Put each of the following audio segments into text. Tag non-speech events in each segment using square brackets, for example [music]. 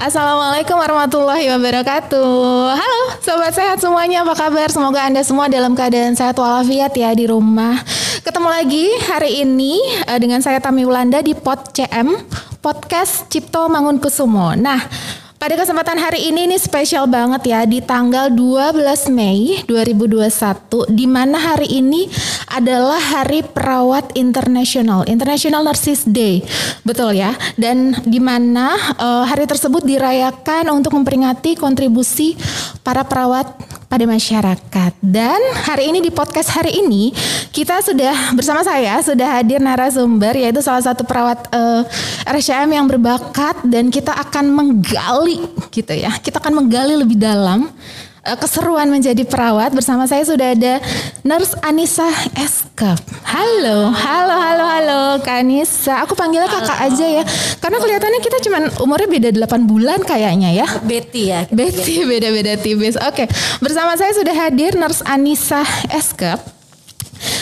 Assalamualaikum warahmatullahi wabarakatuh. Halo sobat sehat semuanya, apa kabar? Semoga Anda semua dalam keadaan sehat walafiat ya di rumah. Ketemu lagi hari ini uh, dengan saya Tami Wulanda di Pod CM, Podcast Cipto Mangunkusumo. Nah, pada kesempatan hari ini ini spesial banget ya di tanggal 12 Mei 2021 di mana hari ini adalah Hari Perawat Internasional, International Nurses Day. Betul ya. Dan di mana uh, hari tersebut dirayakan untuk memperingati kontribusi para perawat pada masyarakat. Dan hari ini di podcast hari ini kita sudah bersama saya sudah hadir narasumber yaitu salah satu perawat uh, eh, RCM yang berbakat dan kita akan menggali gitu ya. Kita akan menggali lebih dalam keseruan menjadi perawat bersama saya sudah ada Nurse Anissa Eskap. Halo, halo, halo, halo, Kak Anissa. Aku panggilnya kakak aja ya, karena kelihatannya kita cuma umurnya beda 8 bulan kayaknya ya. Betty ya. Betty beda-beda tipis. Oke, bersama saya sudah hadir Nurse Anissa Eskap.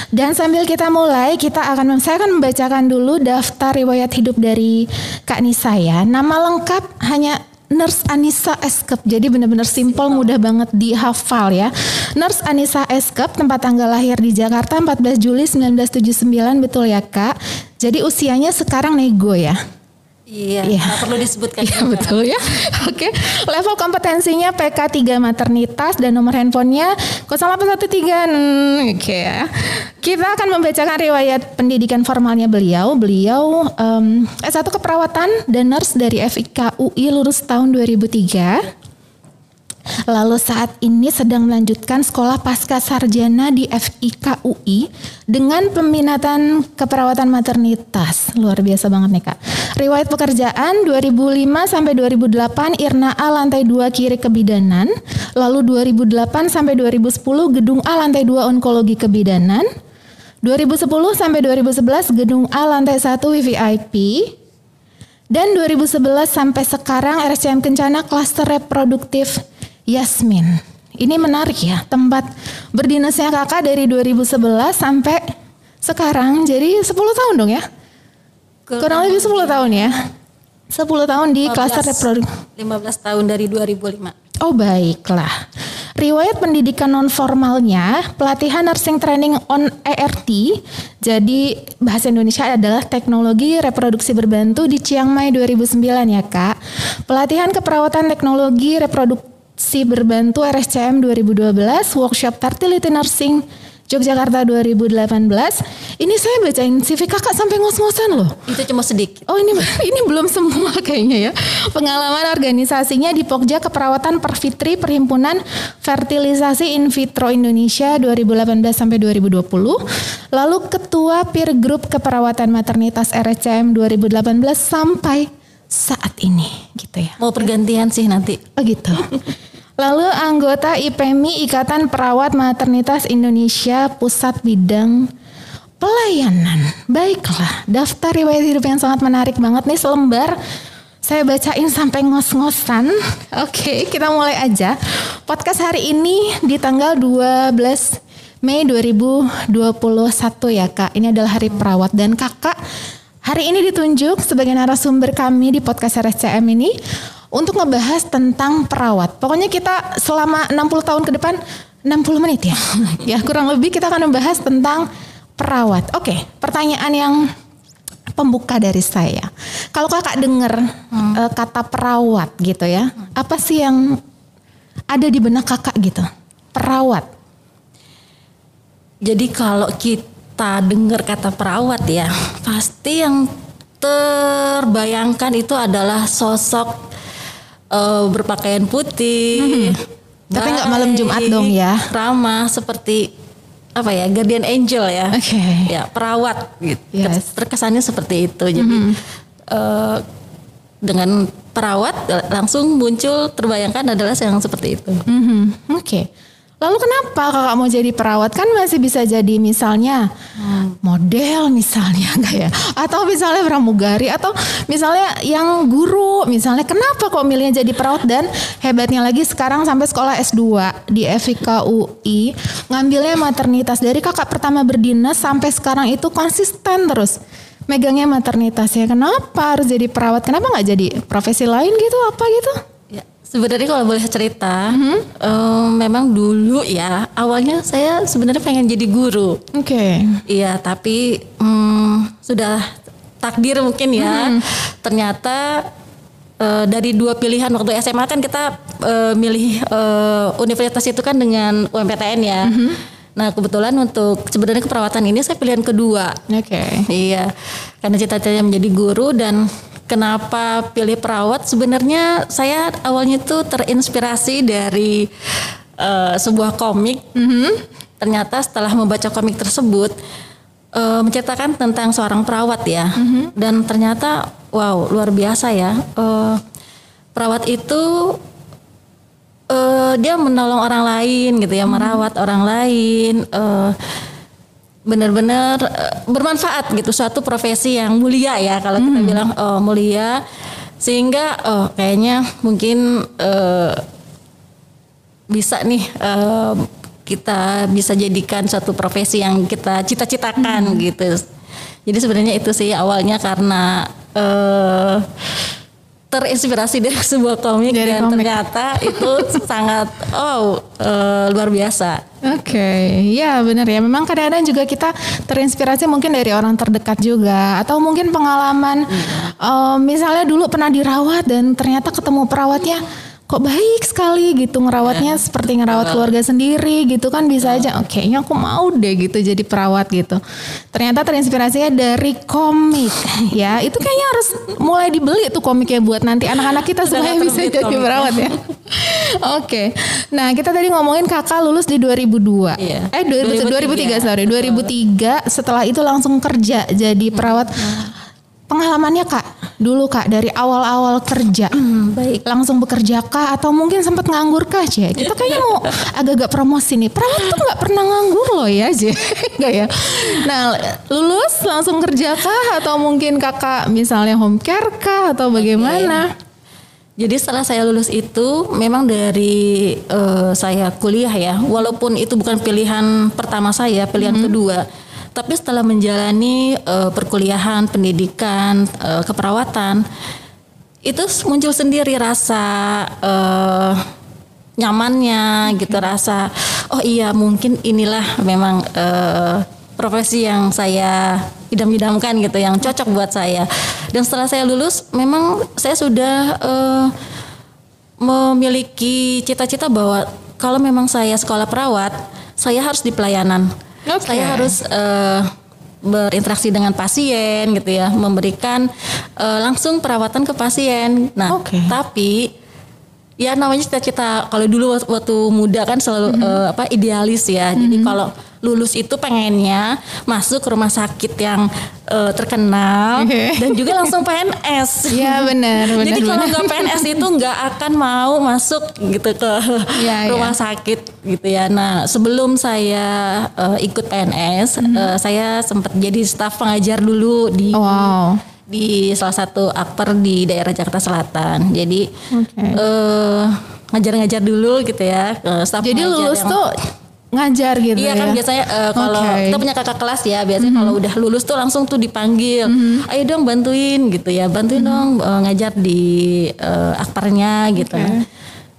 Dan sambil kita mulai, kita akan saya akan membacakan dulu daftar riwayat hidup dari Kak Nisa ya. Nama lengkap hanya Nurse Anissa Eskep. Jadi benar-benar simpel, mudah banget dihafal ya. Nurse Anissa Eskep, tempat tanggal lahir di Jakarta 14 Juli 1979, betul ya Kak? Jadi usianya sekarang nego ya? Iya, ya. perlu disebutkan. Iya betul ya. [laughs] Oke, level kompetensinya PK 3 maternitas dan nomor handphonenya 0813. Hmm, oke ya. Kita akan membacakan riwayat pendidikan formalnya beliau. Beliau um, S1 keperawatan dan nurse dari FIK UI lulus tahun 2003. Lalu saat ini sedang melanjutkan sekolah pasca sarjana di FIK UI dengan peminatan keperawatan maternitas. Luar biasa banget nih Kak. Riwayat pekerjaan 2005 sampai 2008 Irna A lantai 2 kiri kebidanan. Lalu 2008 sampai 2010 Gedung A lantai 2 onkologi kebidanan. 2010 sampai 2011 Gedung A lantai 1 VVIP. Dan 2011 sampai sekarang RSCM Kencana Klaster Reproduktif Yasmin. Ini menarik ya, tempat berdinasnya kakak dari 2011 sampai sekarang jadi 10 tahun dong ya? Kurang lebih 10 tahun ya? 10 tahun di klaster reproduksi. 15 tahun dari 2005. Oh baiklah. Riwayat pendidikan non formalnya, pelatihan nursing training on ERT, jadi bahasa Indonesia adalah teknologi reproduksi berbantu di Chiang Mai 2009 ya kak. Pelatihan keperawatan teknologi reproduksi si berbantu RSCM 2012, workshop fertility nursing Yogyakarta 2018. Ini saya bacain CV kakak sampai ngos-ngosan loh. Itu cuma sedikit. Oh ini [laughs] ini belum semua kayaknya ya. Pengalaman organisasinya di Pokja Keperawatan Perfitri Perhimpunan Fertilisasi In Vitro Indonesia 2018 sampai 2020. Lalu Ketua Peer Group Keperawatan Maternitas RSCM 2018 sampai saat ini gitu ya. Mau pergantian sih nanti. Oh gitu. [laughs] Lalu anggota IPMI Ikatan Perawat Maternitas Indonesia Pusat Bidang Pelayanan. Baiklah, daftar riwayat hidup yang sangat menarik banget nih selembar. Saya bacain sampai ngos-ngosan. [laughs] Oke, kita mulai aja. Podcast hari ini di tanggal 12 Mei 2021 ya kak. Ini adalah hari perawat dan kakak Hari ini ditunjuk sebagai narasumber kami di podcast RSCM ini untuk ngebahas tentang perawat. Pokoknya kita selama 60 tahun ke depan 60 menit ya. [laughs] ya kurang lebih kita akan membahas tentang perawat. Oke, pertanyaan yang pembuka dari saya. Kalau kakak dengar hmm. uh, kata perawat gitu ya, hmm. apa sih yang ada di benak kakak gitu? Perawat. Jadi kalau kita kita dengar kata perawat ya, pasti yang terbayangkan itu adalah sosok uh, berpakaian putih. Hmm. Tapi nggak malam Jumat dong ya? Ramah seperti apa ya, guardian angel ya. Oke. Okay. Ya perawat gitu. Yes. Terkesannya seperti itu. Jadi -hmm. uh, dengan perawat langsung muncul terbayangkan adalah yang seperti itu. -hmm. Oke. Okay. Lalu kenapa kakak mau jadi perawat? Kan masih bisa jadi misalnya hmm. model misalnya [laughs] kayak atau misalnya pramugari atau misalnya yang guru misalnya kenapa kok milihnya jadi perawat dan hebatnya lagi sekarang sampai sekolah S2 di FIK UI ngambilnya maternitas dari kakak pertama berdinas sampai sekarang itu konsisten terus megangnya maternitas ya. Kenapa harus jadi perawat? Kenapa nggak jadi profesi lain gitu? Apa gitu? Ya, sebenarnya kalau boleh cerita, mm-hmm. um, memang dulu ya awalnya saya sebenarnya pengen jadi guru. Oke. Okay. Iya, tapi um, sudah takdir mungkin ya. Mm-hmm. Ternyata uh, dari dua pilihan waktu SMA kan kita uh, milih uh, universitas itu kan dengan UMPTN ya. Mm-hmm Nah kebetulan untuk sebenarnya keperawatan ini saya pilihan kedua. Oke. Okay. Iya, karena cita-citanya menjadi guru dan kenapa pilih perawat? Sebenarnya saya awalnya itu terinspirasi dari uh, sebuah komik. Mm -hmm. Ternyata setelah membaca komik tersebut uh, menceritakan tentang seorang perawat ya, mm -hmm. dan ternyata wow luar biasa ya. Uh, perawat itu uh, dia menolong orang lain gitu ya, hmm. merawat orang lain. Uh, benar-benar uh, bermanfaat gitu suatu profesi yang mulia ya kalau kita hmm. bilang oh, mulia sehingga oh kayaknya mungkin uh, bisa nih uh, kita bisa jadikan suatu profesi yang kita cita-citakan hmm. gitu jadi sebenarnya itu sih awalnya karena uh, terinspirasi dari [laughs] sebuah komik dari dan komik. ternyata itu [laughs] sangat oh uh, luar biasa. Oke, okay. ya benar ya. Memang kadang-kadang juga kita terinspirasi mungkin dari orang terdekat juga, atau mungkin pengalaman, hmm. uh, misalnya dulu pernah dirawat dan ternyata ketemu perawatnya kok baik sekali gitu ngerawatnya yeah. seperti ngerawat keluarga sendiri gitu kan bisa aja oke okay, aku mau deh gitu jadi perawat gitu. Ternyata terinspirasinya dari komik. [laughs] Ya itu kayaknya harus mulai dibeli tuh komiknya buat nanti anak-anak kita supaya bisa jadi perawat ya. [laughs] Oke. Okay. nah kita tadi ngomongin kakak lulus di 2002 yeah. eh 2000, 2003. 2003 sorry 2003 setelah itu langsung kerja jadi perawat pengalamannya kak? Dulu kak dari awal-awal kerja. Hmm, baik. Langsung bekerja kak atau mungkin sempat nganggur kah cie kita kayaknya mau agak-agak promosi nih. Perawat tuh nggak pernah nganggur loh ya cie [laughs] nggak ya? Nah lulus langsung kerja kah? Atau mungkin kakak misalnya home care kah? Atau bagaimana? Okay. Jadi setelah saya lulus itu memang dari uh, saya kuliah ya, walaupun itu bukan pilihan pertama saya, pilihan -hmm. kedua tapi setelah menjalani uh, perkuliahan, pendidikan, uh, keperawatan, itu muncul sendiri rasa uh, nyamannya gitu, rasa oh iya mungkin inilah memang uh, profesi yang saya idam-idamkan gitu, yang cocok buat saya. Dan setelah saya lulus, memang saya sudah uh, memiliki cita-cita bahwa kalau memang saya sekolah perawat, saya harus di pelayanan Okay. Saya harus uh, berinteraksi dengan pasien gitu ya, memberikan uh, langsung perawatan ke pasien. Nah, okay. tapi ya namanya cita-cita kalau dulu waktu muda kan selalu mm -hmm. uh, apa idealis ya. Mm -hmm. Jadi kalau lulus itu pengennya masuk ke rumah sakit yang uh, terkenal okay. [laughs] dan juga langsung PNS. Iya benar. [laughs] Jadi kalau nggak PNS itu nggak akan mau masuk gitu ke ya, rumah ya. sakit gitu ya. Nah sebelum saya uh, ikut PNS, mm -hmm. uh, saya sempat jadi staf pengajar dulu di. Wow di salah satu akper di daerah Jakarta Selatan. Jadi okay. uh, ngajar-ngajar dulu gitu ya. Uh, Jadi lulus yang, tuh ngajar gitu iya ya? kan biasanya uh, kalau okay. kita punya kakak kelas ya biasanya mm -hmm. kalau udah lulus tuh langsung tuh dipanggil mm -hmm. ayo dong bantuin gitu ya bantuin mm -hmm. dong uh, ngajar di uh, akparnya gitu okay.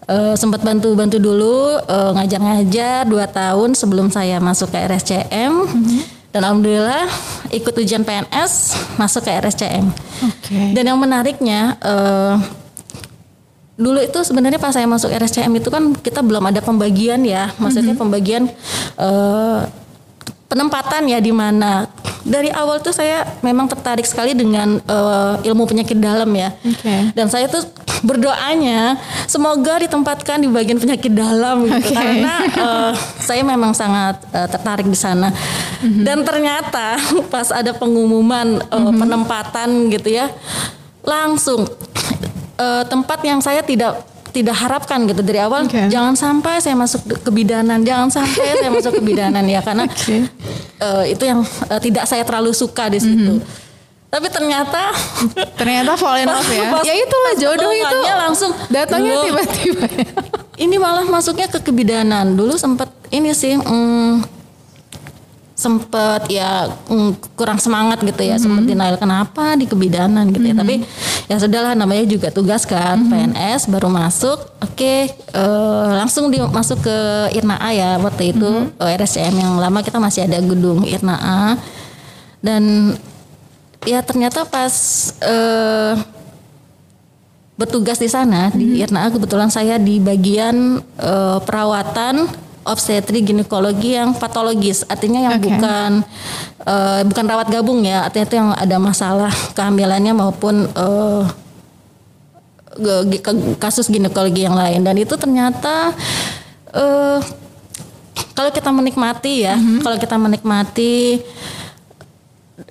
uh, sempat bantu bantu dulu uh, ngajar-ngajar dua tahun sebelum saya masuk ke RSCM mm -hmm. Dan alhamdulillah ikut ujian PNS masuk ke RSCM okay. dan yang menariknya uh, dulu itu sebenarnya pas saya masuk RSCM itu kan kita belum ada pembagian ya, maksudnya mm-hmm. pembagian uh, penempatan ya di mana. Dari awal tuh saya memang tertarik sekali dengan uh, ilmu penyakit dalam ya. Okay. Dan saya tuh berdoanya semoga ditempatkan di bagian penyakit dalam gitu okay. karena uh, saya memang sangat uh, tertarik di sana. Mm-hmm. Dan ternyata [laughs] pas ada pengumuman uh, mm-hmm. penempatan gitu ya, langsung uh, tempat yang saya tidak tidak harapkan gitu dari awal okay. jangan sampai saya masuk ke bidanan jangan sampai saya masuk ke bidanan ya karena [laughs] okay. uh, eh, itu yang uh, tidak saya terlalu suka di situ mm -hmm. tapi ternyata [laughs] ternyata fall in love ya ya itulah jodoh itu langsung datangnya tiba-tiba ini malah masuknya ke kebidanan dulu sempat ini sih mm, sempet ya mm, kurang semangat gitu ya, sempet denial kenapa di kebidanan? gitu ya. Tapi ya sudahlah namanya juga tugas kan PNS baru masuk, oke eh, langsung di, masuk ke Irna A ya waktu itu eh, RSCM yang lama kita masih ada gedung Irna A. Dan ya ternyata pas eh, bertugas di sana di Irna A, kebetulan saya di bagian eh, perawatan obstetri ginekologi yang patologis artinya yang Oke. bukan eh, bukan rawat gabung ya artinya itu yang ada masalah kehamilannya maupun ke- kasus ginekologi yang lain dan itu ternyata eh kalau kita menikmati ya kalau kita menikmati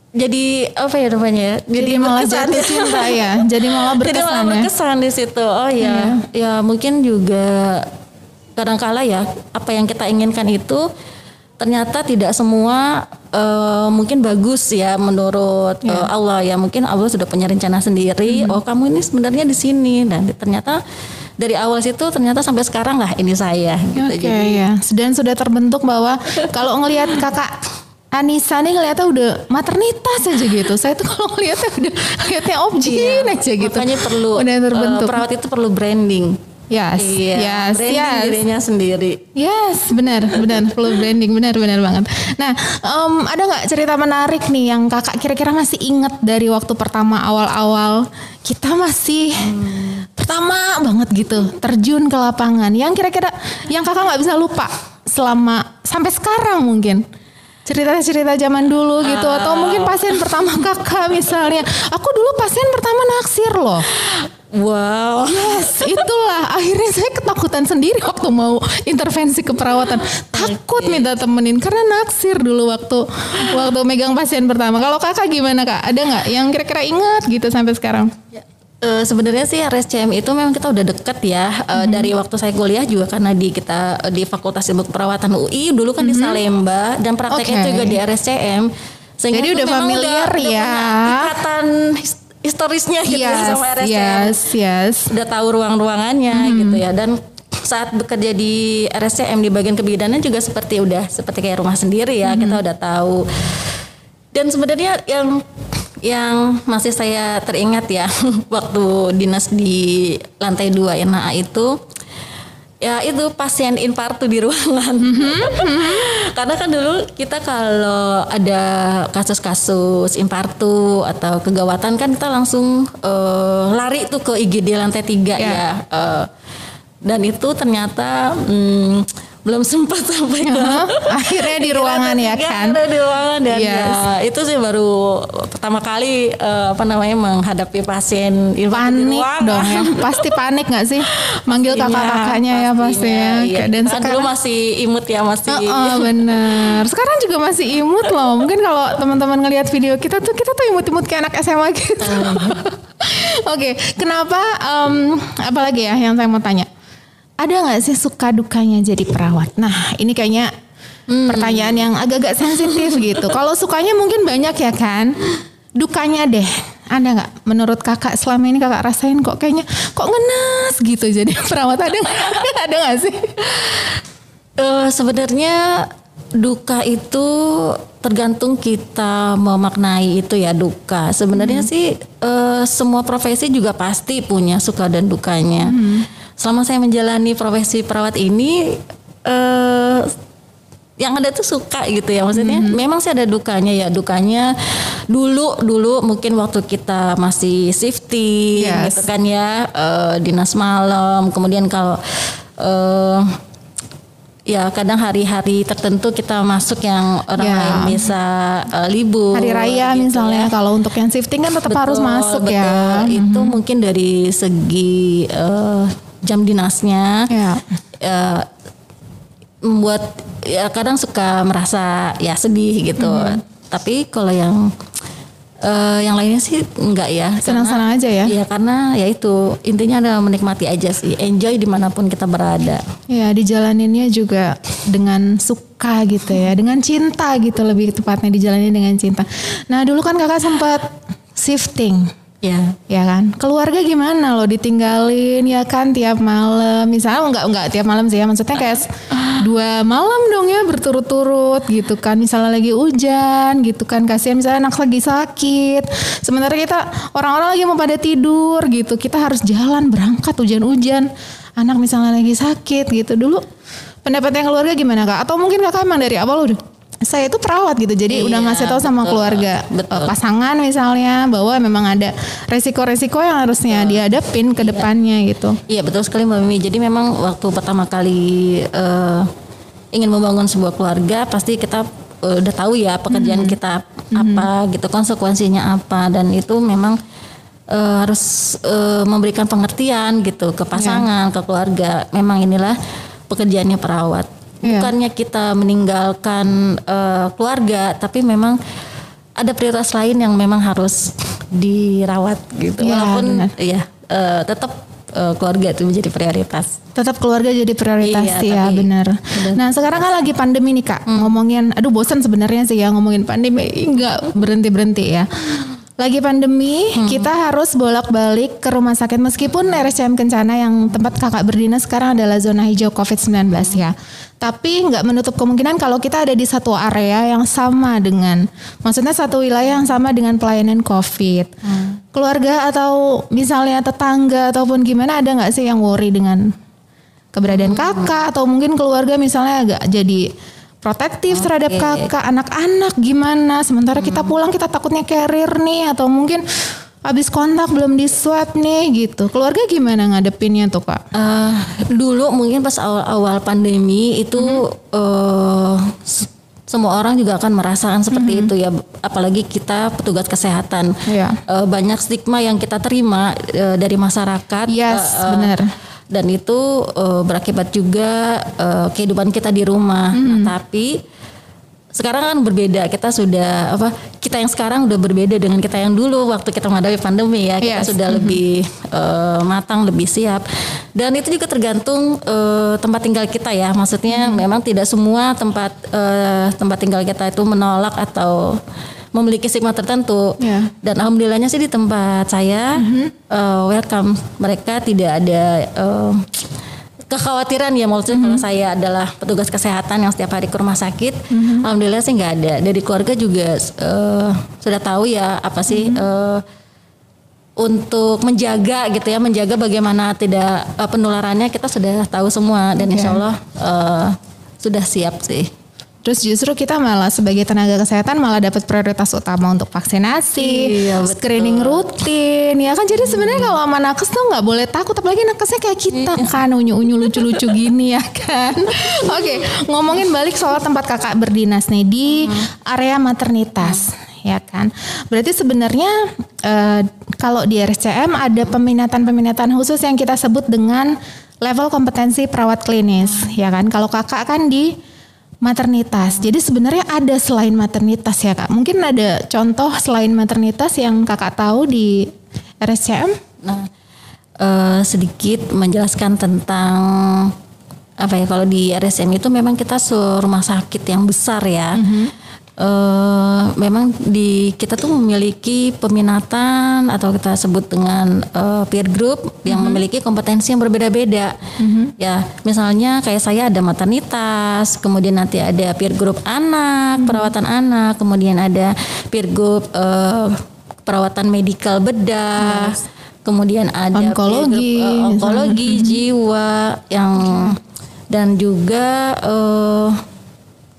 jadi apa ya namanya ya? Jadi, malah berkesan jatuh ya. cinta ya. Jadi malah [laughs] Jadi berkesan malah ya. berkesan di situ. Oh ya, ya mungkin juga kadangkala ya apa yang kita inginkan itu ternyata tidak semua eh, mungkin bagus ya menurut eh, Allah ya. Mungkin Allah sudah punya rencana sendiri. Oh kamu ini sebenarnya di sini dan ternyata dari awal situ ternyata sampai sekarang lah ini saya gitu. Oke Jadi ya. Dan sudah terbentuk bahwa [laughs] kalau ngelihat kakak Anissa nih ngeliatnya udah maternitas aja gitu. Saya tuh kalau ngeliatnya udah ngeliatnya objin aja gitu. makanya perlu udah eh, terbentuk. perawat itu perlu branding. Yes, Iya, yes, branding yes. dirinya sendiri. Yes, benar, benar, perlu branding, benar, benar banget. Nah, em, ada nggak cerita menarik nih yang kakak kira-kira masih inget dari waktu pertama awal-awal kita masih pertama banget gitu terjun ke lapangan, yang kira-kira yang kakak nggak bisa lupa selama sampai sekarang mungkin cerita-cerita zaman dulu gitu atau mungkin pasien pertama kakak misalnya aku dulu pasien pertama naksir loh Wow. Yes, itulah akhirnya saya ketakutan sendiri waktu mau intervensi keperawatan. Takut minta temenin karena naksir dulu waktu waktu megang pasien pertama. Kalau kakak gimana kak? Ada nggak yang kira-kira ingat gitu sampai sekarang? Eh, sebenarnya sih RSCM itu memang kita udah deket ya Eh, dari waktu saya kuliah juga karena di kita eh, di Fakultas Ilmu Keperawatan UI dulu kan di Salemba dan prakteknya Oke. juga di RSCM. Sehingga Jadi udah familiar udah ya. punya ikatan his- historisnya gitu ya sama RSCM. yes, yes. Udah tahu ruang-ruangannya gitu ya dan saat bekerja di RSCM di bagian kebidanan juga seperti udah seperti kayak rumah sendiri ya kita udah tahu dan sebenarnya yang yang masih saya teringat ya [laughs] waktu dinas di lantai dua Irna A itu ya itu pasien infartu di ruangan [laughs] karena kan dulu kita kalau ada kasus-kasus infartu atau kegawatan kan kita langsung eh, lari tuh ke IGD lantai tiga Ya. ya Eh, dan itu ternyata hmm, belum sempat sampai ke [laughs] Akhirnya di ruangan ya kan? di ruangan dan Yes. ya itu sih baru pertama kali eh, apa namanya menghadapi pasien Panik dong ya. [laughs] Pasti panik nggak sih? Manggil Pastinya, kakak-kakaknya ya pasti ya. iya. Dan dulu sekarang masih imut ya masih Oh, bener. Sekarang juga masih imut loh. Mungkin kalau teman-teman ngelihat video kita tuh kita tuh imut-imut kayak anak SMA gitu. [laughs] Oke, kenapa? em, apalagi ya yang saya mau tanya? Ada nggak sih suka dukanya jadi perawat? Nah, ini kayaknya pertanyaan yang agak-agak sensitif [laughs] gitu. Kalau sukanya mungkin banyak ya kan? Dukanya deh. Ada nggak? Menurut kakak selama ini kakak rasain kok kayaknya kok ngenes gitu jadi [laughs] perawat ada nggak? [laughs] ada nggak sih? Eh, sebenarnya duka itu tergantung kita memaknai itu ya duka. Sebenarnya sih eh, semua profesi juga pasti punya suka dan dukanya. Selama saya menjalani profesi perawat ini eh yang ada tuh suka gitu ya maksudnya memang sih ada dukanya ya dukanya dulu dulu mungkin waktu kita masih shifting Yes. gitu kan ya eh, dinas malam kemudian kalau eh ya kadang hari-hari tertentu kita masuk yang orang Ya. lain bisa eh, libur Hari raya gitu misalnya ya. kalau untuk yang shifting kan tetap harus Betul, masuk betul. ya. Itu mungkin dari segi eh, jam dinasnya Ya. eh, membuat ya kadang suka merasa ya sedih gitu. Mm-hmm. Tapi kalau yang eh, yang lainnya sih enggak ya. Senang-senang aja ya. Iya karena ya itu intinya adalah menikmati aja sih, enjoy di mana pun kita berada. Ya dijalaninnya juga dengan suka gitu ya, dengan cinta gitu lebih tepatnya dijalanin dengan cinta. Nah dulu kan kakak sempat shifting Ya. Ya kan? Keluarga gimana lo ditinggalin ya kan tiap malam. Misalnya enggak enggak tiap malam sih ya. Maksudnya kayak dua malam dong ya berturut-turut gitu kan. Misalnya lagi hujan gitu kan. Kasihan misalnya anak lagi sakit. Sementara kita orang-orang lagi mau pada tidur gitu. Kita harus jalan berangkat hujan-hujan. Anak misalnya lagi sakit gitu. Dulu pendapatnya keluarga gimana Kak? Atau mungkin Kakak emang dari awal udah saya itu perawat gitu jadi Iya, udah ngasih tahu sama betul, keluarga betul. eh, pasangan misalnya bahwa memang ada resiko-resiko yang harusnya dihadapin ke depannya gitu Iya betul sekali Mbak Mimi. Jadi memang waktu pertama kali eh, ingin membangun sebuah keluarga pasti kita eh, udah tahu ya pekerjaan kita apa gitu konsekuensinya apa dan itu memang eh, harus eh, memberikan pengertian gitu ke pasangan ke keluarga. Memang inilah pekerjaannya perawat. Iya. Bukannya kita meninggalkan eh, keluarga tapi memang ada prioritas lain yang memang harus dirawat gitu. Iya, Walaupun. Iya, eh, tetap eh, keluarga itu menjadi prioritas. tetap keluarga jadi prioritas Iya, ya benar. Nah sekarang kan lagi pandemi nih kak ngomongin, aduh bosan sebenarnya sih ya ngomongin pandemi nggak berhenti berhenti ya. Lagi pandemi kita harus bolak-balik ke rumah sakit. Meskipun RSCM Kencana yang tempat kakak berdinas sekarang adalah zona hijau COVID-19 ya. Tapi nggak menutup kemungkinan kalau kita ada di satu area yang sama dengan, maksudnya satu wilayah yang sama dengan pelayanan COVID. Keluarga atau misalnya tetangga ataupun gimana ada nggak sih yang worry dengan keberadaan kakak? Atau mungkin keluarga misalnya agak jadi protektif terhadap kakak anak-anak gimana sementara kita pulang kita takutnya carrier nih atau mungkin habis kontak belum di swab nih gitu keluarga gimana ngadepinnya tuh kak Eh, dulu mungkin pas awal-awal pandemi itu eh, s- semua orang juga akan merasakan seperti itu ya, apalagi kita petugas kesehatan. Iya. Eh, banyak stigma yang kita terima eh, dari masyarakat. Yes, eh, eh, benar. Dan itu eh, berakibat juga eh, kehidupan kita di rumah. Nah, tapi sekarang kan berbeda. Kita sudah apa kita yang sekarang udah berbeda dengan kita yang dulu waktu kita menghadapi pandemi ya. Kita Yes. sudah lebih eh, matang lebih siap. Dan itu juga tergantung eh, tempat tinggal kita ya. Maksudnya memang tidak semua tempat eh, tempat tinggal kita itu menolak atau memiliki stigma tertentu. Ya. dan alhamdulillahnya sih di tempat saya eh, welcome mereka. Tidak ada eh, kekhawatiran ya maksudnya kalau saya adalah petugas kesehatan yang setiap hari ke rumah sakit, alhamdulillah sih nggak ada. Dari keluarga juga eh, sudah tahu ya apa sih eh, untuk menjaga gitu ya, menjaga bagaimana tidak eh, penularannya kita sudah tahu semua. Dan insya Allah eh, sudah siap sih. Terus justru kita malah sebagai tenaga kesehatan malah dapat prioritas utama untuk vaksinasi Iya, betul. screening rutin ya kan? Jadi sebenarnya kalau sama nakes tuh nggak boleh takut apalagi nakesnya kayak kita Iya. kan unyu-unyu lucu-lucu [laughs] gini ya kan? Oke ngomongin balik soal tempat kakak berdinas nih di area maternitas ya kan? Berarti sebenarnya eh, kalau di RSCM ada peminatan-peminatan khusus yang kita sebut dengan level kompetensi perawat klinis ya kan? Kalau kakak kan di maternitas. Jadi sebenarnya ada selain maternitas ya kak. Mungkin ada contoh selain maternitas yang kakak tahu di RSCM Nah, eh, sedikit menjelaskan tentang apa ya kalau di RSM itu memang kita rumah sakit yang besar ya. Eh, memang di kita tuh memiliki peminatan atau kita sebut dengan eh, peer group yang memiliki kompetensi yang berbeda-beda. Ya, misalnya kayak saya ada maternitas, kemudian nanti ada peer group anak, perawatan anak, kemudian ada peer group eh, perawatan medikal bedah. Kemudian ada peer Onkologi, group, eh, onkologi jiwa yang dan juga eh,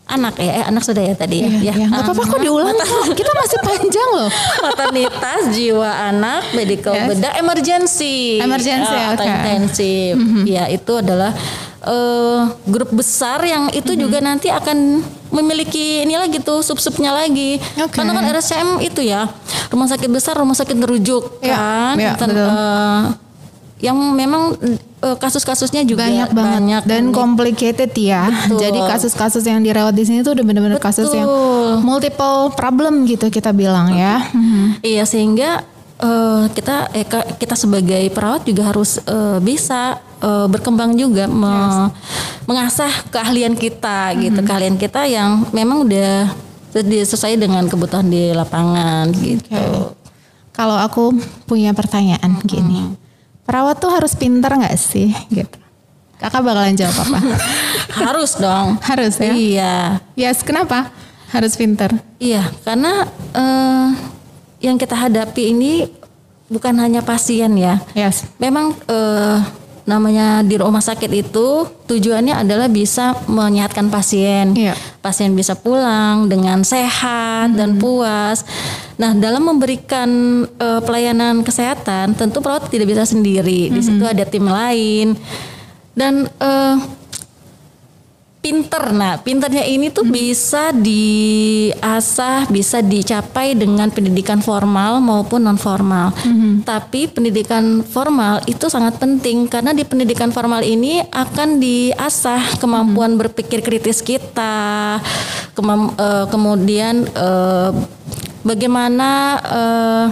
anak ya, eh, anak sudah ya tadi ya. ya, nggak apa-apa kok diulang kok. kita masih panjang loh maternitas, jiwa anak, medical Yes. bedah, emergency, Emergency, Ya, atau oke. intensif. Ya itu adalah eh, grup besar yang itu juga nanti akan memiliki ini lagi tuh sub-subnya lagi. Oke. Karena kan RSCM itu ya rumah sakit besar, rumah sakit merujuk Ya, kan, Dan, betul. eh, yang memang eh, kasus-kasusnya juga banyak banget dan complicated ya. Betul. jadi kasus-kasus yang dirawat di sini tuh udah bener-bener kasus yang multiple problem gitu kita bilang ya. Mhm. Iya sehingga eh, kita eh, kita sebagai perawat juga harus eh, bisa eh, berkembang juga me- mengasah keahlian kita gitu. Keahlian kita yang memang udah sesuai dengan kebutuhan di lapangan gitu. kalau aku punya pertanyaan hmm. gini, perawat tuh harus pinter nggak sih gitu? Kakak bakalan jawab apa? [laughs] harus dong. Harus ya? Iya. Yes, kenapa? Harus pinter. Iya, karena uh, yang kita hadapi ini bukan hanya pasien ya. Yes. Memang uh, namanya di rumah sakit itu tujuannya adalah bisa menyehatkan pasien. Yeah. Pasien bisa pulang dengan sehat mm -hmm. dan puas. Nah, dalam memberikan uh, pelayanan kesehatan, tentu perawat tidak bisa sendiri. -hmm. Di situ ada tim lain. Dan uh, pinter. Nah, pinternya ini tuh hmm. bisa diasah, bisa dicapai dengan pendidikan formal maupun non formal. Hmm. Tapi pendidikan formal itu sangat penting karena di pendidikan formal ini akan diasah kemampuan hmm. berpikir kritis kita, kemam, uh, kemudian uh, bagaimana uh,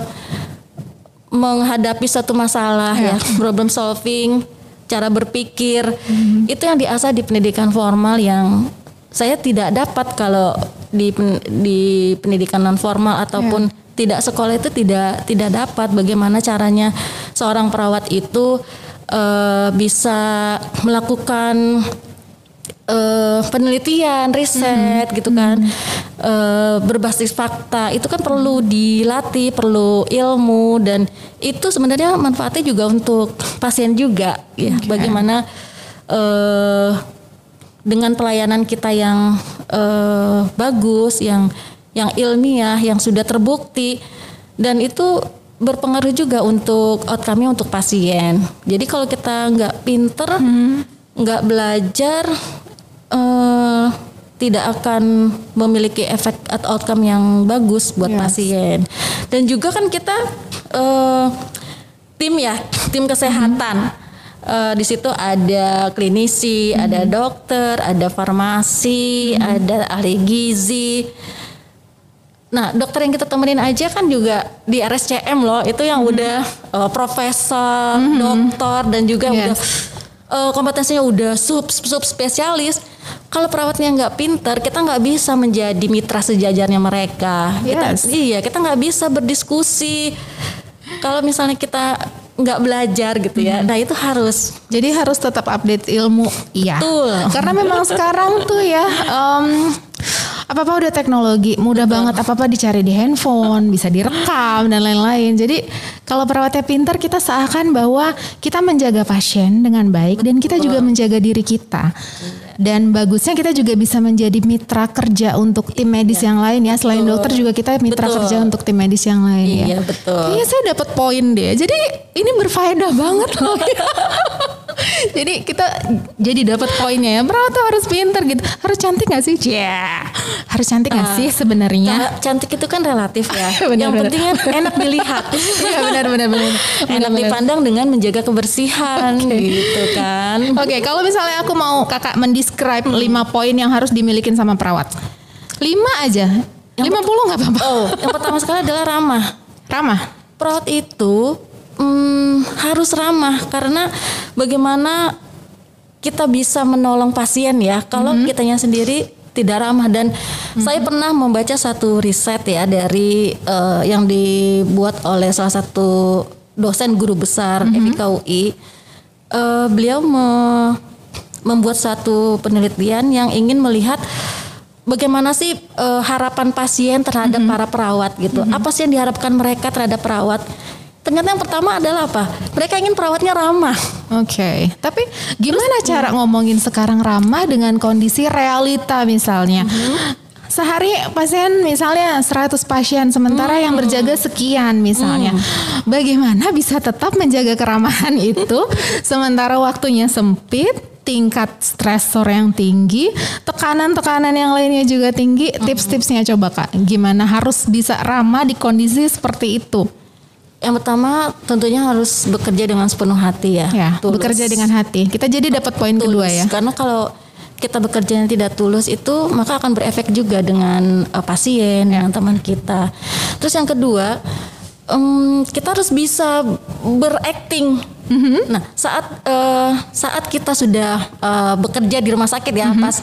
menghadapi satu masalah ya, ya problem solving cara berpikir hmm. itu yang diasah di pendidikan formal yang saya tidak dapat kalau di di pendidikan non formal ataupun yeah. tidak sekolah itu tidak tidak dapat bagaimana caranya seorang perawat itu uh, bisa melakukan uh, penelitian, riset hmm. gitu kan, hmm. uh, berbasis fakta itu kan perlu dilatih, perlu ilmu dan itu sebenarnya manfaatnya juga untuk pasien juga ya. Okay. Bagaimana uh, dengan pelayanan kita yang uh, bagus, yang yang ilmiah, yang sudah terbukti dan itu berpengaruh juga untuk outcome-nya untuk pasien. Jadi kalau kita nggak pinter, hmm. nggak hmm. belajar, uh, tidak akan memiliki efek atau outcome yang bagus buat yes. pasien. Dan juga kan kita uh, tim ya, tim kesehatan. Hmm. Uh, di situ ada klinisi, hmm. ada dokter, ada farmasi, hmm. ada ahli gizi. Nah, dokter yang kita temenin aja kan juga di RSCM loh, itu yang hmm. udah uh, profesor, hmm. dokter dan juga yes. udah uh, kompetensinya udah sub sub spesialis kalau perawatnya nggak pinter, kita nggak bisa menjadi mitra sejajarnya mereka. Yes. Kita, iya, kita nggak bisa berdiskusi. Kalau misalnya kita nggak belajar gitu ya, hmm. nah itu harus. Jadi harus tetap update ilmu. Iya. Betul. Karena memang sekarang tuh ya. Um, apa apa udah teknologi mudah Betul. banget apa apa dicari di handphone bisa direkam dan lain-lain jadi kalau perawatnya pintar kita seakan bahwa kita menjaga pasien dengan baik dan kita juga menjaga diri kita dan bagusnya kita juga bisa menjadi mitra kerja untuk tim medis iya. yang lain ya selain betul. dokter juga kita mitra betul. kerja untuk tim medis yang lain iya, ya. Iya betul. Iya saya dapat poin deh. Jadi ini berfaedah banget loh. [laughs] jadi kita jadi dapat poinnya ya. Perawat tuh harus pinter gitu. Harus cantik gak sih? Ya yeah. harus cantik gak uh, sih sebenarnya? Cantik itu kan relatif ya. [laughs] Benar, yang penting kan enak dilihat. [laughs] Ya benar benar benar. Enak benar. dipandang dengan menjaga kebersihan okay. gitu kan. Oke okay, kalau misalnya aku mau kakak mendescribe hmm. lima poin yang harus dimiliki sama perawat. Lima aja. Lima puluh nggak apa-apa. Oh yang pertama sekali adalah ramah. Ramah. Perawat itu hmm, harus ramah karena bagaimana kita bisa menolong pasien ya kalau mm -hmm. kitanya sendiri tidak ramah dan mm-hmm. saya pernah membaca satu riset ya dari uh, yang dibuat oleh salah satu dosen guru besar mm -hmm. FIK UI uh, eh, beliau me membuat satu penelitian yang ingin melihat bagaimana sih uh, harapan pasien terhadap mm -hmm. para perawat gitu mm -hmm. apa sih yang diharapkan mereka terhadap perawat Ternyata yang pertama adalah apa? Mereka ingin perawatnya ramah. Oke, okay. tapi gimana Terus, cara ngomongin sekarang ramah dengan kondisi realita misalnya? Mm -hmm. Sehari pasien misalnya 100 pasien sementara hmm. yang berjaga sekian misalnya. Hmm. Bagaimana bisa tetap menjaga keramahan [laughs] itu sementara waktunya sempit, tingkat stresor yang tinggi, tekanan-tekanan yang lainnya juga tinggi. Tips-tipsnya coba Kak, gimana harus bisa ramah di kondisi seperti itu? Yang pertama tentunya harus bekerja dengan sepenuh hati ya. Ya, tulus. bekerja dengan hati. Kita jadi dapat poin kedua ya. Karena kalau kita bekerja yang tidak tulus itu maka akan berefek juga dengan uh, pasien, ya. dengan teman kita. Terus yang kedua, um, kita harus bisa berakting. Mm-hmm. Nah, saat uh, saat kita sudah uh, bekerja di rumah sakit ya, mm-hmm. pas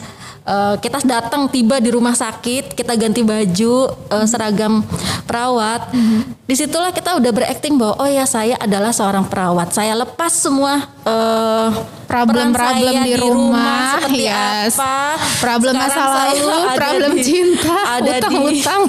uh, kita datang tiba di rumah sakit, kita ganti baju uh, seragam perawat. Mm-hmm. Di situlah kita udah berakting bahwa oh ya saya adalah seorang perawat. Saya lepas semua uh, problem-problem di, di rumah, rumah seperti yes. apa, problem masa lalu, problem di, cinta, ada utang-utang.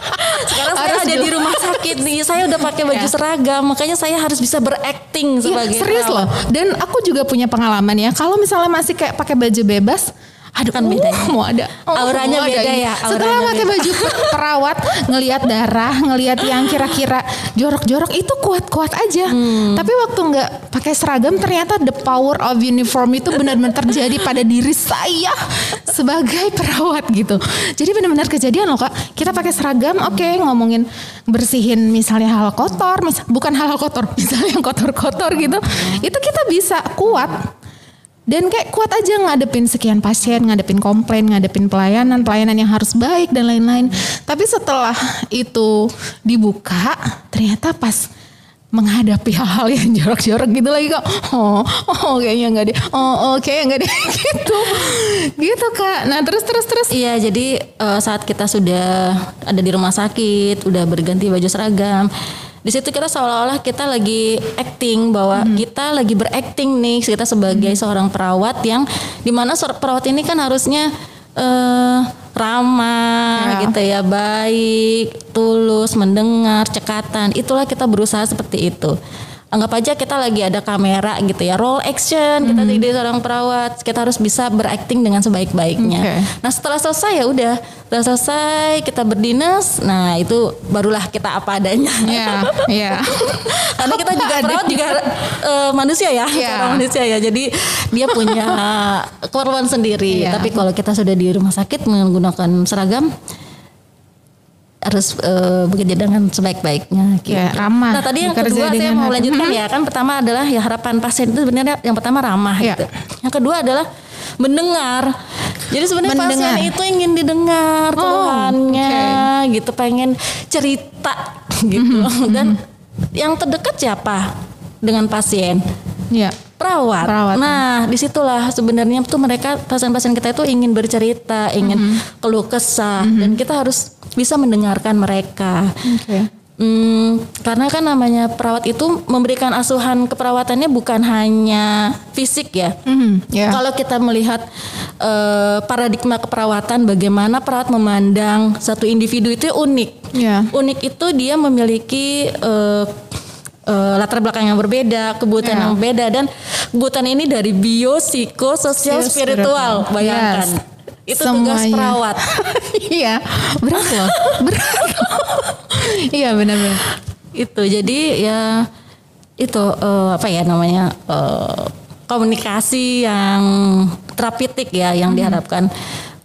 [laughs] Sekarang saya ada di rumah sakit nih. Saya udah pakai baju yeah. seragam, makanya saya harus bisa berakting iya, sebagai yeah, serius perawat. loh. Dan aku juga punya pengalaman ya. Kalau misalnya masih kayak pakai baju bebas, Aduh kan beda ya. Mau ada. Oh, auranya beda ada. ya. Auranya Setelah pakai baju [laughs] perawat, ngelihat darah, ngelihat yang kira-kira jorok-jorok itu kuat-kuat aja. Hmm. Tapi waktu nggak pakai seragam ternyata the power of uniform itu benar-benar terjadi pada diri saya sebagai perawat gitu. Jadi benar-benar kejadian loh kak. Kita pakai seragam, oke okay, ngomongin bersihin misalnya hal kotor, mis bukan hal kotor, [laughs] misalnya yang kotor-kotor gitu. Hmm. Itu kita bisa kuat dan kayak kuat aja ngadepin sekian pasien, ngadepin komplain, ngadepin pelayanan, pelayanan yang harus baik dan lain-lain. Tapi setelah itu dibuka, ternyata pas menghadapi hal-hal yang jorok-jorok gitu lagi kok oh oh kayaknya nggak deh oh oh kayaknya nggak deh [laughs] gitu. Gitu kak. Nah terus terus terus. Iya jadi uh, saat kita sudah ada di rumah sakit udah berganti baju seragam di situ kita seolah-olah kita lagi acting bahwa hmm. kita lagi berakting nih kita sebagai hmm. seorang perawat yang di mana perawat ini kan harusnya uh, ramah ya. gitu ya baik tulus mendengar cekatan itulah kita berusaha seperti itu anggap aja kita lagi ada kamera gitu ya roll action kita jadi seorang perawat kita harus bisa berakting dengan sebaik-baiknya okay. nah setelah selesai ya udah setelah selesai kita berdinas nah itu barulah kita apa adanya yeah, [laughs] yeah. karena kita juga perawat juga uh, manusia ya yeah. manusia ya jadi dia punya [laughs] korban sendiri yeah. tapi kalau kita sudah di rumah sakit menggunakan seragam harus uh, bekerja dengan sebaik-baiknya gitu. Ya, ramah. Nah, tadi yang kedua saya mau lanjutkan ya kan pertama adalah ya harapan pasien itu sebenarnya yang pertama ramah ya. gitu. Yang kedua adalah mendengar. Jadi sebenarnya pasien itu ingin didengar oh, keluhannya okay. gitu, pengen cerita gitu. Mm-hmm. Dan yang terdekat siapa dengan pasien? Ya perawat. perawat. Nah, di situlah sebenarnya tuh mereka pasien-pasien kita itu ingin bercerita, ingin mm -hmm. keluh kesah, mm -hmm. dan kita harus bisa mendengarkan mereka. Okay. Hmm, karena kan namanya perawat itu memberikan asuhan keperawatannya bukan hanya fisik ya. Mm-hmm, yeah. Kalau kita melihat uh, paradigma keperawatan, bagaimana perawat memandang satu individu itu unik. Yeah. Unik itu dia memiliki uh, uh, latar belakang yang berbeda, kebutuhan yeah. yang berbeda dan kebutuhan ini dari bio, psiko, sosial, spiritual. Bayangkan. Yes. Itu Semuanya. tugas perawat. [laughs] iya, berat loh. berat. [laughs] iya benar-benar. Itu jadi ya itu uh, apa ya namanya uh, komunikasi yang terapitik ya yang hmm. diharapkan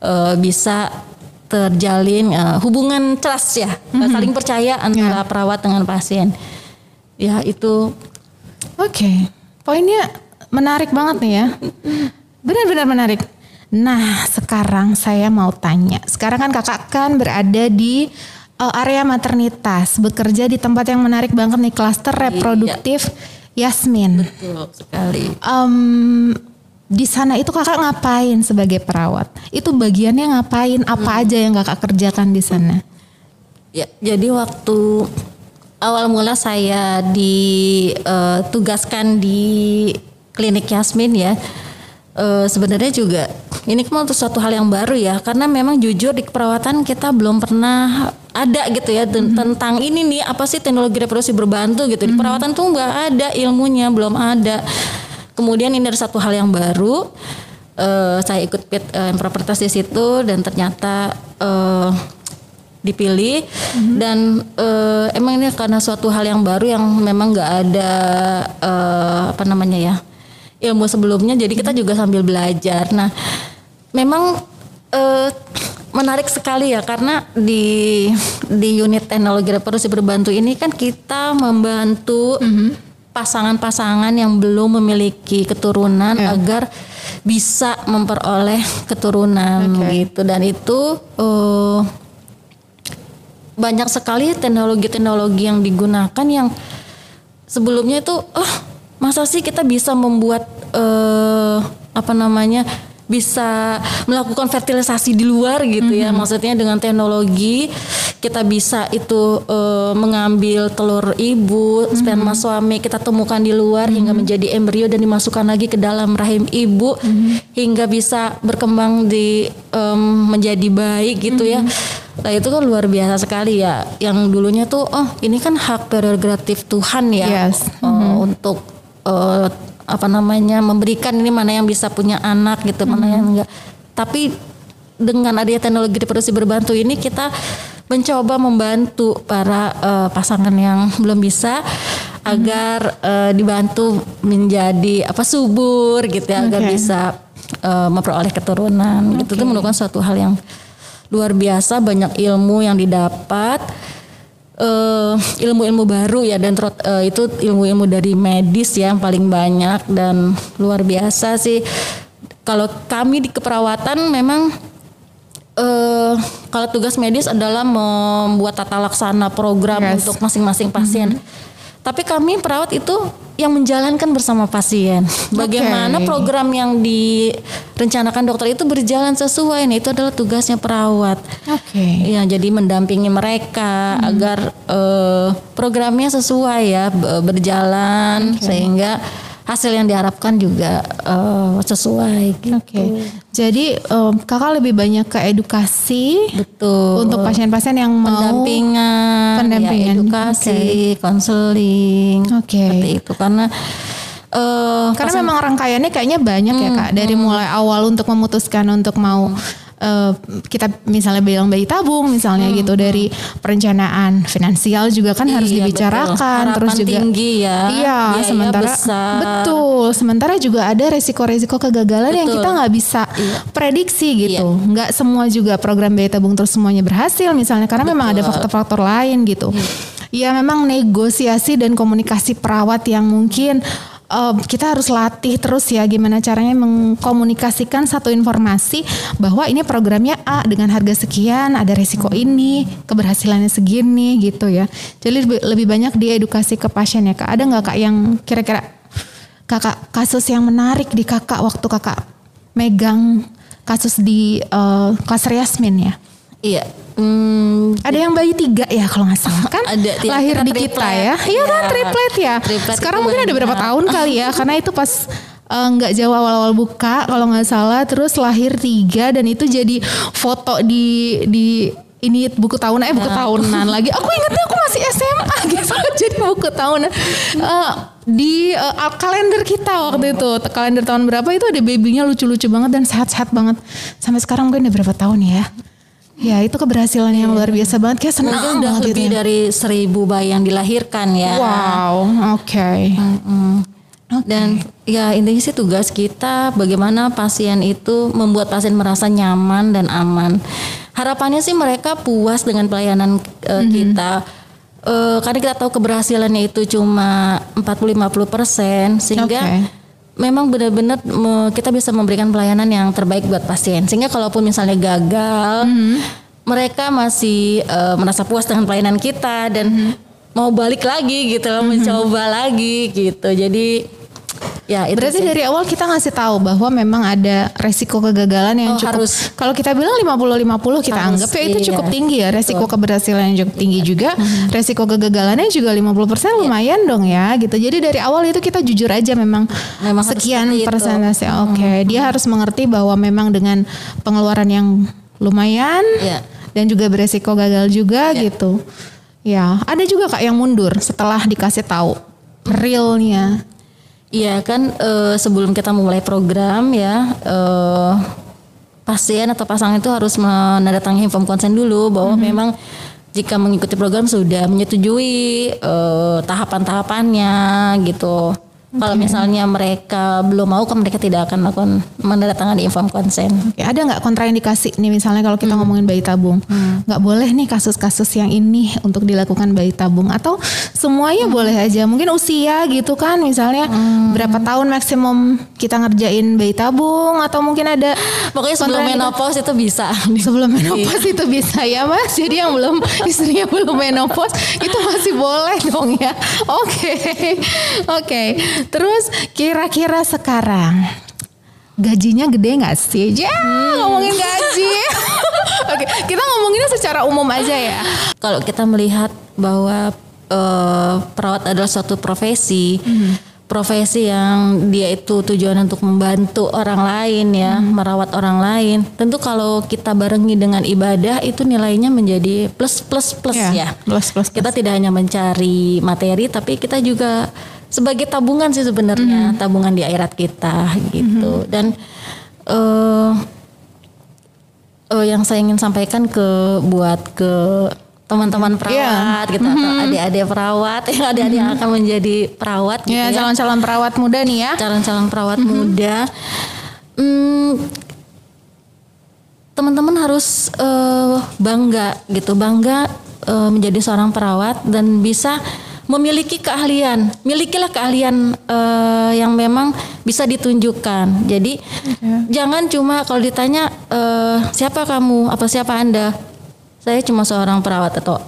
uh, bisa terjalin uh, hubungan trust ya, hmm. saling percaya antara yeah. perawat dengan pasien ya itu oke okay. poinnya menarik banget nih ya benar-benar menarik nah sekarang saya mau tanya sekarang kan kakak kan berada di uh, area maternitas bekerja di tempat yang menarik banget nih klaster iya. reproduktif iya. Yasmin betul sekali um, di sana itu kakak ngapain sebagai perawat? Itu bagiannya ngapain? Apa hmm. aja yang kakak kerjakan di sana? Ya, jadi waktu awal mula saya ditugaskan di klinik Yasmin ya. Uh, sebenarnya juga ini kan suatu hal yang baru ya karena memang jujur di keperawatan kita belum pernah ada gitu ya mm-hmm. tentang ini nih apa sih teknologi reproduksi berbantu gitu di perawatan tuh nggak ada ilmunya belum ada kemudian ini ada satu hal yang baru uh, saya ikut fit uh, propertas di situ dan ternyata uh, dipilih mm-hmm. dan uh, emang ini karena suatu hal yang baru yang memang nggak ada uh, apa namanya ya ilmu sebelumnya jadi kita mhm. juga sambil belajar nah memang uh, menarik sekali ya karena di di unit teknologi reproduksi berbantu ini kan kita membantu mm-hmm pasangan-pasangan yang belum memiliki keturunan yeah. agar bisa memperoleh keturunan okay. gitu dan itu uh, banyak sekali teknologi-teknologi yang digunakan yang sebelumnya itu oh masa sih kita bisa membuat uh, apa namanya bisa melakukan fertilisasi di luar gitu ya. Mm-hmm. Maksudnya dengan teknologi kita bisa itu eh, mengambil telur ibu, Mm-hmm. sperma suami kita temukan di luar hingga menjadi embrio dan dimasukkan lagi ke dalam rahim ibu Mm-hmm. hingga bisa berkembang di em, menjadi baik gitu ya. Mm-hmm. Nah itu kan luar biasa sekali ya. Yang dulunya tuh oh ini kan hak prerogatif Tuhan ya Yes. eh, untuk eh, apa namanya memberikan ini mana yang bisa punya anak gitu mana yang enggak. Tapi dengan adanya teknologi reproduksi berbantu ini kita mencoba membantu para eh, pasangan yang belum bisa agar eh, dibantu menjadi apa subur gitu ya agar Oke. bisa eh, memperoleh keturunan gitu itu merupakan suatu hal yang luar biasa banyak ilmu yang didapat eh, ilmu-ilmu baru ya dan terut- eh, itu ilmu-ilmu dari medis ya yang paling banyak dan luar biasa sih kalau kami di keperawatan memang eh kalau tugas medis adalah membuat tata laksana program Yes. untuk masing-masing pasien. Tapi kami perawat itu yang menjalankan bersama pasien. [laughs] Bagaimana Oke. program yang direncanakan dokter itu berjalan sesuai. Nah, itu adalah tugasnya perawat. Oke. Ya, jadi mendampingi mereka agar eh, programnya sesuai ya be- berjalan sehingga hasil yang diharapkan juga eh, sesuai gitu. Oke. Jadi em, kakak lebih banyak ke edukasi Betul. untuk pasien-pasien yang mau pendampingan, pendampingan, ya, edukasi, konseling, Oke. seperti itu karena eh Karena memang rangkaiannya kayaknya banyak ya kak. Dari mulai awal untuk memutuskan untuk mau eh, kita misalnya bilang bayi tabung misalnya gitu dari perencanaan finansial juga kan harus Iya, dibicarakan. betul. Terus juga tinggi ya, Iya. biaya sementara besar. betul. Sementara juga ada resiko-resiko kegagalan yang Betul. kita nggak bisa Iya. prediksi gitu. Nggak semua juga program bayi tabung terus semuanya berhasil misalnya karena memang ada faktor-faktor lain gitu. Ya memang negosiasi dan komunikasi perawat yang mungkin eh, kita harus latih terus ya gimana caranya mengkomunikasikan satu informasi bahwa ini programnya A dengan harga sekian ada resiko ini keberhasilannya segini gitu ya. Jadi lebih, lebih banyak diedukasi ke pasien ya kak. Ada nggak kak yang kira-kira kakak kasus yang menarik di kakak waktu kakak megang kasus di eh, kelas Yasmin ya iya. Hmm, ada yang bayi tiga ya kalau nggak salah kan? [laughs] Ada, ya, lahir kita di kita triplet. ya? Iya kan Iya. triplet ya? Triplet sekarang mungkin ada berapa tahun kali ya? Karena itu pas eh, nggak jauh awal-awal buka kalau nggak salah terus lahir tiga dan itu jadi foto di di ini buku tahunan eh buku tahunan lagi. Aku ingatnya aku masih SMA [laughs] gitu jadi buku tahunan. Eh, di al- kalender kita waktu itu. Kalender tahun berapa itu ada babynya lucu-lucu banget dan sehat-sehat banget. Sampai sekarang mungkin udah berapa tahun ya ya itu keberhasilan yang luar biasa banget kayak senang mungkin udah banget lebih gitu ya. dari seribu bayi yang dilahirkan ya. wow oke Mm-mm. Dan ya intinya sih tugas kita bagaimana pasien itu membuat pasien merasa nyaman dan aman. Harapannya sih mereka puas dengan pelayanan eh, kita. Eh, karena kita tahu keberhasilannya itu cuma 40-50 persen sehingga Oke. Memang benar-benar me- kita bisa memberikan pelayanan yang terbaik buat pasien. Sehingga kalaupun misalnya gagal, mereka masih eh, merasa puas dengan pelayanan kita dan mau balik lagi gitu loh, mencoba lagi gitu. Jadi ya itu Berarti sih. dari awal kita ngasih tahu bahwa memang ada resiko kegagalan yang Oh, cukup. harus. Kalau kita bilang 50-50 kita Harus, anggap ya itu iya. cukup tinggi ya. Resiko keberhasilan yang cukup tinggi juga. Resiko kegagalannya juga 50% lumayan dong ya gitu. Jadi dari awal itu kita jujur aja memang, Memang sekian persentase. Oke, dia harus mengerti bahwa memang dengan pengeluaran yang lumayan Iya. dan juga beresiko gagal juga gitu. Ya, ada juga Kak yang mundur setelah dikasih tahu realnya. Iya kan eh, sebelum kita memulai program ya eh, pasien atau pasangan itu harus menandatangani inform konsen dulu bahwa memang jika mengikuti program sudah menyetujui eh, tahapan-tahapannya gitu. Kalau misalnya mereka belum mau, kan mereka tidak akan melakukan menandatangani inform konsen. Oke, ada nggak kontraindikasi nih misalnya kalau kita ngomongin bayi tabung, nggak boleh nih kasus-kasus yang ini untuk dilakukan bayi tabung atau semuanya boleh aja. Mungkin usia gitu kan, misalnya berapa tahun maksimum kita ngerjain bayi tabung atau mungkin ada Pokoknya sebelum menopause itu bisa. Sebelum menopause itu bisa ya mas. Jadi yang belum istrinya belum menopause itu masih boleh dong ya. Oke, oke. Terus kira-kira sekarang gajinya gede nggak sih? Ya hmm. ngomongin gaji. [laughs] Oke, kita ngomonginnya secara umum aja ya. Kalau kita melihat bahwa uh, perawat adalah suatu profesi, hmm. profesi yang dia itu tujuan untuk membantu orang lain ya, hmm. merawat orang lain. Tentu kalau kita barengi dengan ibadah itu nilainya menjadi plus plus plus ya. ya. Plus plus. plus. Kita tidak hanya mencari materi, tapi kita juga sebagai tabungan sih sebenarnya mm-hmm. tabungan di akhirat kita gitu mm-hmm. dan uh, uh, yang saya ingin sampaikan ke buat ke teman-teman iya. perawat yeah. gitu mm-hmm. atau adik-adik perawat [laughs] yang adik-adik mm-hmm. yang akan menjadi perawat gitu yeah, ya calon-calon perawat muda nih ya calon-calon perawat mm-hmm. muda hmm, teman-teman harus uh, bangga gitu bangga uh, menjadi seorang perawat dan bisa memiliki keahlian, milikilah keahlian uh, yang memang bisa ditunjukkan. Jadi okay. jangan cuma kalau ditanya uh, siapa kamu, apa siapa anda, saya cuma seorang perawat atau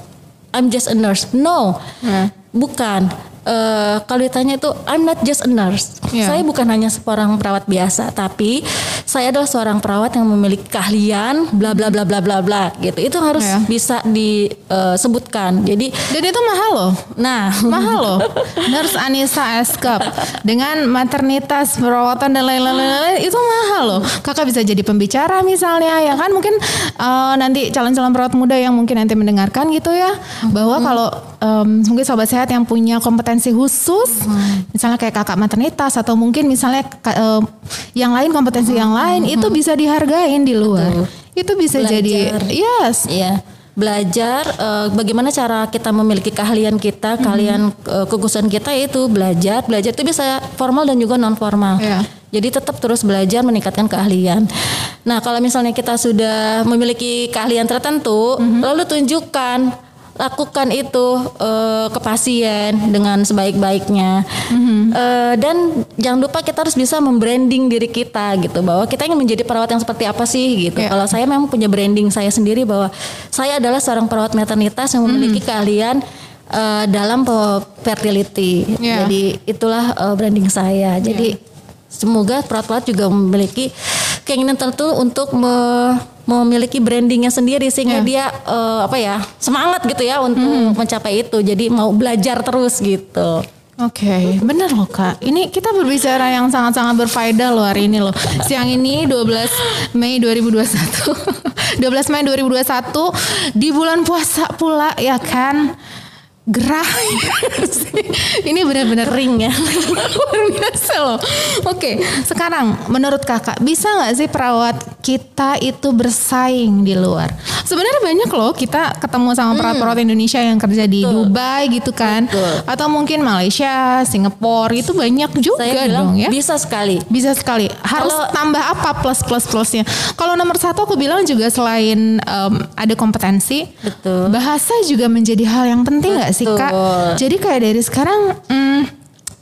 I'm just a nurse. No, yeah. bukan uh, kalau ditanya itu I'm not just a nurse. Yeah. Saya bukan hanya seorang perawat biasa, tapi saya adalah seorang perawat yang memiliki keahlian bla bla bla bla bla bla gitu. Itu harus yeah. bisa disebutkan. Jadi dan itu mahal loh. Nah, mahal loh. Nurse Anissa Eskap dengan maternitas perawatan dan lain-lain itu mahal loh. Kakak bisa jadi pembicara misalnya ya kan mungkin uh, nanti calon-calon perawat muda yang mungkin nanti mendengarkan gitu ya bahwa hmm. kalau um, mungkin sobat sehat yang punya kompetensi kompetensi khusus, hmm. misalnya kayak kakak maternitas atau mungkin misalnya uh, yang lain kompetensi hmm. yang lain hmm. itu bisa dihargain di luar. Betul. Itu bisa Belajar. jadi yes. Iya belajar uh, bagaimana cara kita memiliki keahlian kita, keahlian uh, kekhususan kita itu belajar. Belajar itu bisa formal dan juga non formal. Yeah. Jadi tetap terus belajar meningkatkan keahlian. Nah, kalau misalnya kita sudah memiliki keahlian tertentu, mm-hmm. lalu tunjukkan lakukan itu uh, ke pasien dengan sebaik-baiknya mm-hmm. uh, dan jangan lupa kita harus bisa membranding diri kita gitu bahwa kita ingin menjadi perawat yang seperti apa sih gitu yeah. kalau saya memang punya branding saya sendiri bahwa saya adalah seorang perawat maternitas yang memiliki mm-hmm. keahlian uh, dalam fertility yeah. jadi itulah uh, branding saya jadi yeah. semoga perawat-perawat juga memiliki keinginan tentu untuk me memiliki brandingnya sendiri sehingga yeah. dia uh, apa ya semangat gitu ya untuk hmm. mencapai itu jadi mau belajar terus gitu. Oke, okay, benar loh kak. Ini kita berbicara yang sangat-sangat berfaedah loh hari ini loh. Siang ini 12 Mei 2021. 12 [laughs] Mei 2021 di bulan puasa pula ya kan gerah. [laughs] Ini benar-benar ring ya. [laughs] Luar biasa loh. Oke sekarang menurut kakak bisa nggak sih perawat kita itu bersaing di luar? Sebenarnya banyak loh kita ketemu sama hmm. perawat-perawat Indonesia yang kerja di Betul. Dubai gitu kan. Betul. atau mungkin Malaysia Singapura itu banyak juga Saya dong ya. bisa sekali. Bisa sekali. Harus kalau, tambah apa plus plus plusnya kalau nomor satu aku bilang juga selain um, ada kompetensi Betul. bahasa juga menjadi hal yang penting nggak sih kak. Jadi kayak dari sekarang, hmm,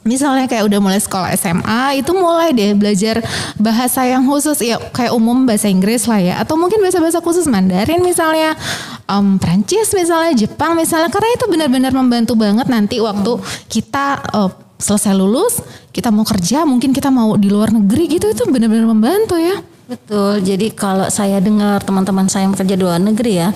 misalnya kayak udah mulai sekolah SMA itu mulai deh belajar bahasa yang khusus ya kayak umum bahasa Inggris lah ya. Atau mungkin bahasa-bahasa khusus Mandarin misalnya um, Prancis misalnya Jepang misalnya. Karena itu benar-benar membantu banget nanti waktu kita uh, selesai lulus kita mau kerja mungkin kita mau di luar negeri gitu itu benar-benar membantu ya. Betul. Jadi kalau saya dengar teman-teman saya yang bekerja di luar negeri ya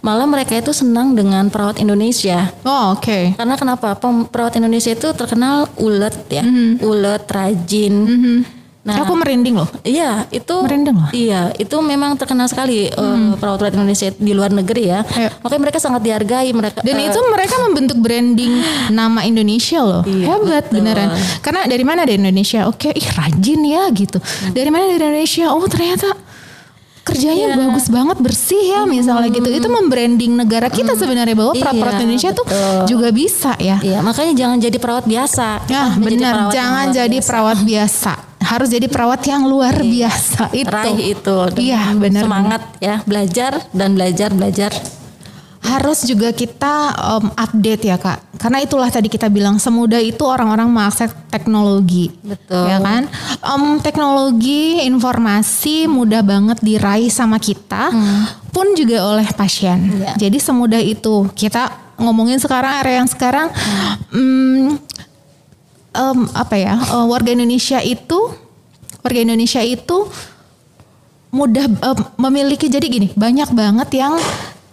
malah mereka itu senang dengan perawat Indonesia. Oh oke. Okay. Karena kenapa? Perawat Indonesia itu terkenal ulet ya, mm-hmm. ulet, rajin. Mm-hmm. Nah, aku merinding loh. Iya, itu merinding loh. Iya, itu memang terkenal sekali mm. uh, perawat-perawat Indonesia di luar negeri ya. Ayo. Makanya mereka sangat dihargai mereka. Dan uh, itu mereka membentuk branding [gasps] nama Indonesia loh. Iya, Hebat betul. beneran. Karena dari mana dari Indonesia? Oke, ih rajin ya gitu. Hmm. Dari mana dari Indonesia? Oh ternyata kerjanya yeah. bagus banget bersih ya misalnya gitu itu membranding negara kita hmm. sebenarnya bahwa iya, perawat Indonesia betul. tuh juga bisa ya iya makanya jangan jadi perawat biasa ya benar jangan jadi biasa. perawat biasa harus jadi perawat yang luar iya. biasa itu raih itu iya benar semangat ya belajar dan belajar belajar harus juga kita um, update ya kak karena itulah tadi kita bilang semudah itu orang-orang mengakses teknologi betul ya kan um, teknologi informasi mudah banget diraih sama kita hmm. pun juga oleh pasien ya. jadi semudah itu kita ngomongin sekarang area yang sekarang hmm. um, um, apa ya uh, warga Indonesia itu warga Indonesia itu mudah uh, memiliki jadi gini banyak banget yang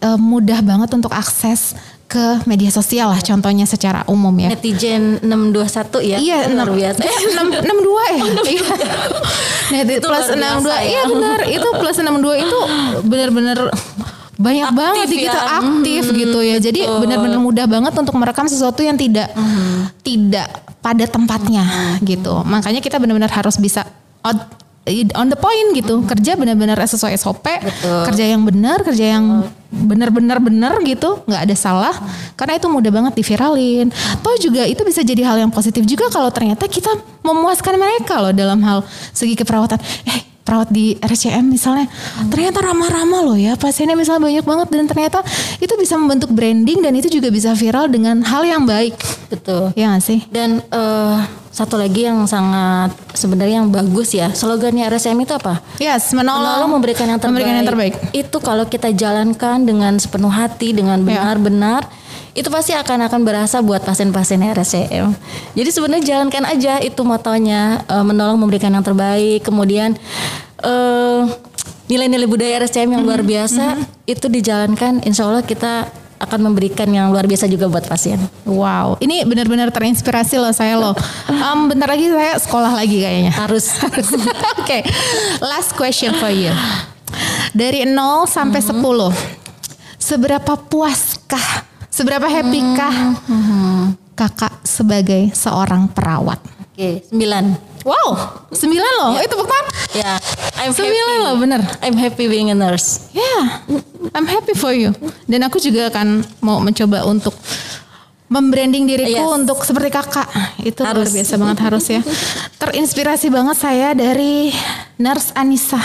uh, mudah banget untuk akses ke media sosial lah contohnya secara umum ya. Netizen 621 ya. Iya, luar biasa. Eh, 6, 62 ya. [laughs] Iya. Net plus 62. Ya. Iya benar, itu plus 62 itu benar-benar banyak Aktif banget ya. gitu aktif gitu ya. Jadi benar-benar mudah banget untuk merekam sesuatu yang tidak tidak pada tempatnya gitu. Makanya kita benar-benar harus bisa on, on the point gitu. Kerja benar-benar sesuai SOP, Betul. kerja yang benar, kerja yang benar-benar benar gitu, nggak ada salah. Karena itu mudah banget diviralin. Toh juga itu bisa jadi hal yang positif juga kalau ternyata kita memuaskan mereka loh dalam hal segi keperawatan. Eh perawat di RCM misalnya ternyata ramah-ramah loh ya pasiennya misalnya banyak banget dan ternyata itu bisa membentuk branding dan itu juga bisa viral dengan hal yang baik Betul. ya gak sih Dan eh, satu lagi yang sangat sebenarnya yang bagus ya slogannya RSM itu apa? yes menolong, Menolong memberikan yang terbaik. memberikan yang terbaik Itu kalau kita jalankan dengan sepenuh hati, dengan Ya. benar-benar, itu pasti akan akan berasa buat pasien-pasien RSCM. Jadi sebenarnya jalankan aja itu motonya eh, menolong memberikan yang terbaik. Kemudian eh, nilai-nilai budaya RSCM yang Mm-hmm. luar biasa itu dijalankan, insya Allah kita akan memberikan yang luar biasa juga buat pasien. wow ini benar-benar terinspirasi loh saya loh Em, bentar lagi saya sekolah lagi kayaknya Harus. [laughs] Oke, last question for you. Dari 0 sampai 10. Seberapa puaskah? Seberapa happykah kakak sebagai seorang perawat? Oke, sembilan. Wow, 9 loh. Itu tepuk tangan. Ya, I'm Sembilan happy. loh, bener. I'm happy being a nurse. Yeah, I'm happy for you. Dan aku juga akan mau mencoba untuk membranding diriku Yes. untuk seperti kakak. Itu luar Harus. biasa banget harus ya. Terinspirasi banget saya dari Nurse Anissa.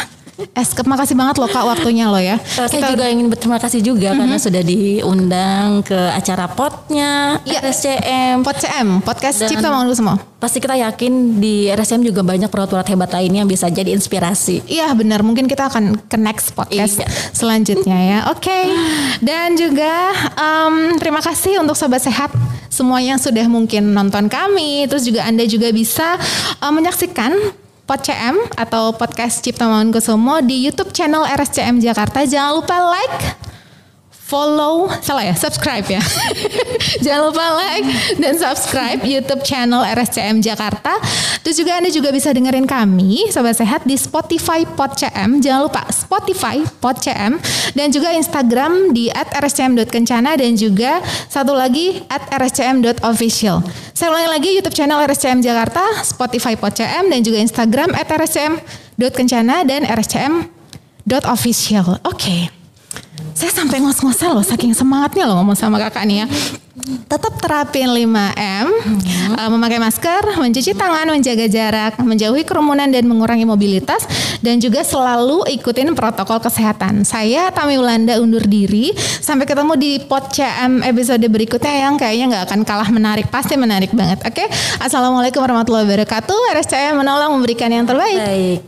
Eskep, makasih banget loh kak waktunya loh ya. Eh, Saya juga ingin berterima kasih juga karena sudah diundang ke acara potnya Iya. RSCM. Pod CM, podcast Dan- Cipta Mangunduh semua. Pasti kita yakin di RSCM juga banyak perawat-perawat hebat lainnya yang bisa jadi inspirasi. Iya benar, mungkin kita akan ke next podcast Iya. selanjutnya ya. Oke, dan juga em, terima kasih untuk sobat sehat semua yang sudah mungkin nonton kami. Terus juga anda juga bisa em, menyaksikan Pod CM atau podcast Cipta Mangunkusumo di YouTube channel RSCM Jakarta. Jangan lupa like, follow, salah ya, subscribe ya. [laughs] Jangan lupa like dan subscribe YouTube channel RSCM Jakarta. Terus juga Anda juga bisa dengerin kami, Sobat Sehat, di Spotify PodCM. Jangan lupa Spotify PodCM. Dan juga Instagram di rscm.kencana dan juga satu lagi rscm.official. Saya ulangi lagi YouTube channel RSCM Jakarta, Spotify PodCM, dan juga Instagram rscm.kencana dan rscm.official. Oke. Saya sampai ngos-ngosan loh saking semangatnya loh ngomong sama kakak nih ya. Tetap terapin 5M, eh, memakai masker, mencuci tangan, menjaga jarak, menjauhi kerumunan dan mengurangi mobilitas dan juga selalu ikutin protokol kesehatan. Saya Tami Ulanda undur diri. Sampai ketemu di Pod CM episode berikutnya yang kayaknya nggak akan kalah menarik, pasti menarik banget. Oke, Assalamualaikum warahmatullahi wabarakatuh. RSCM menolong memberikan yang terbaik. Baik.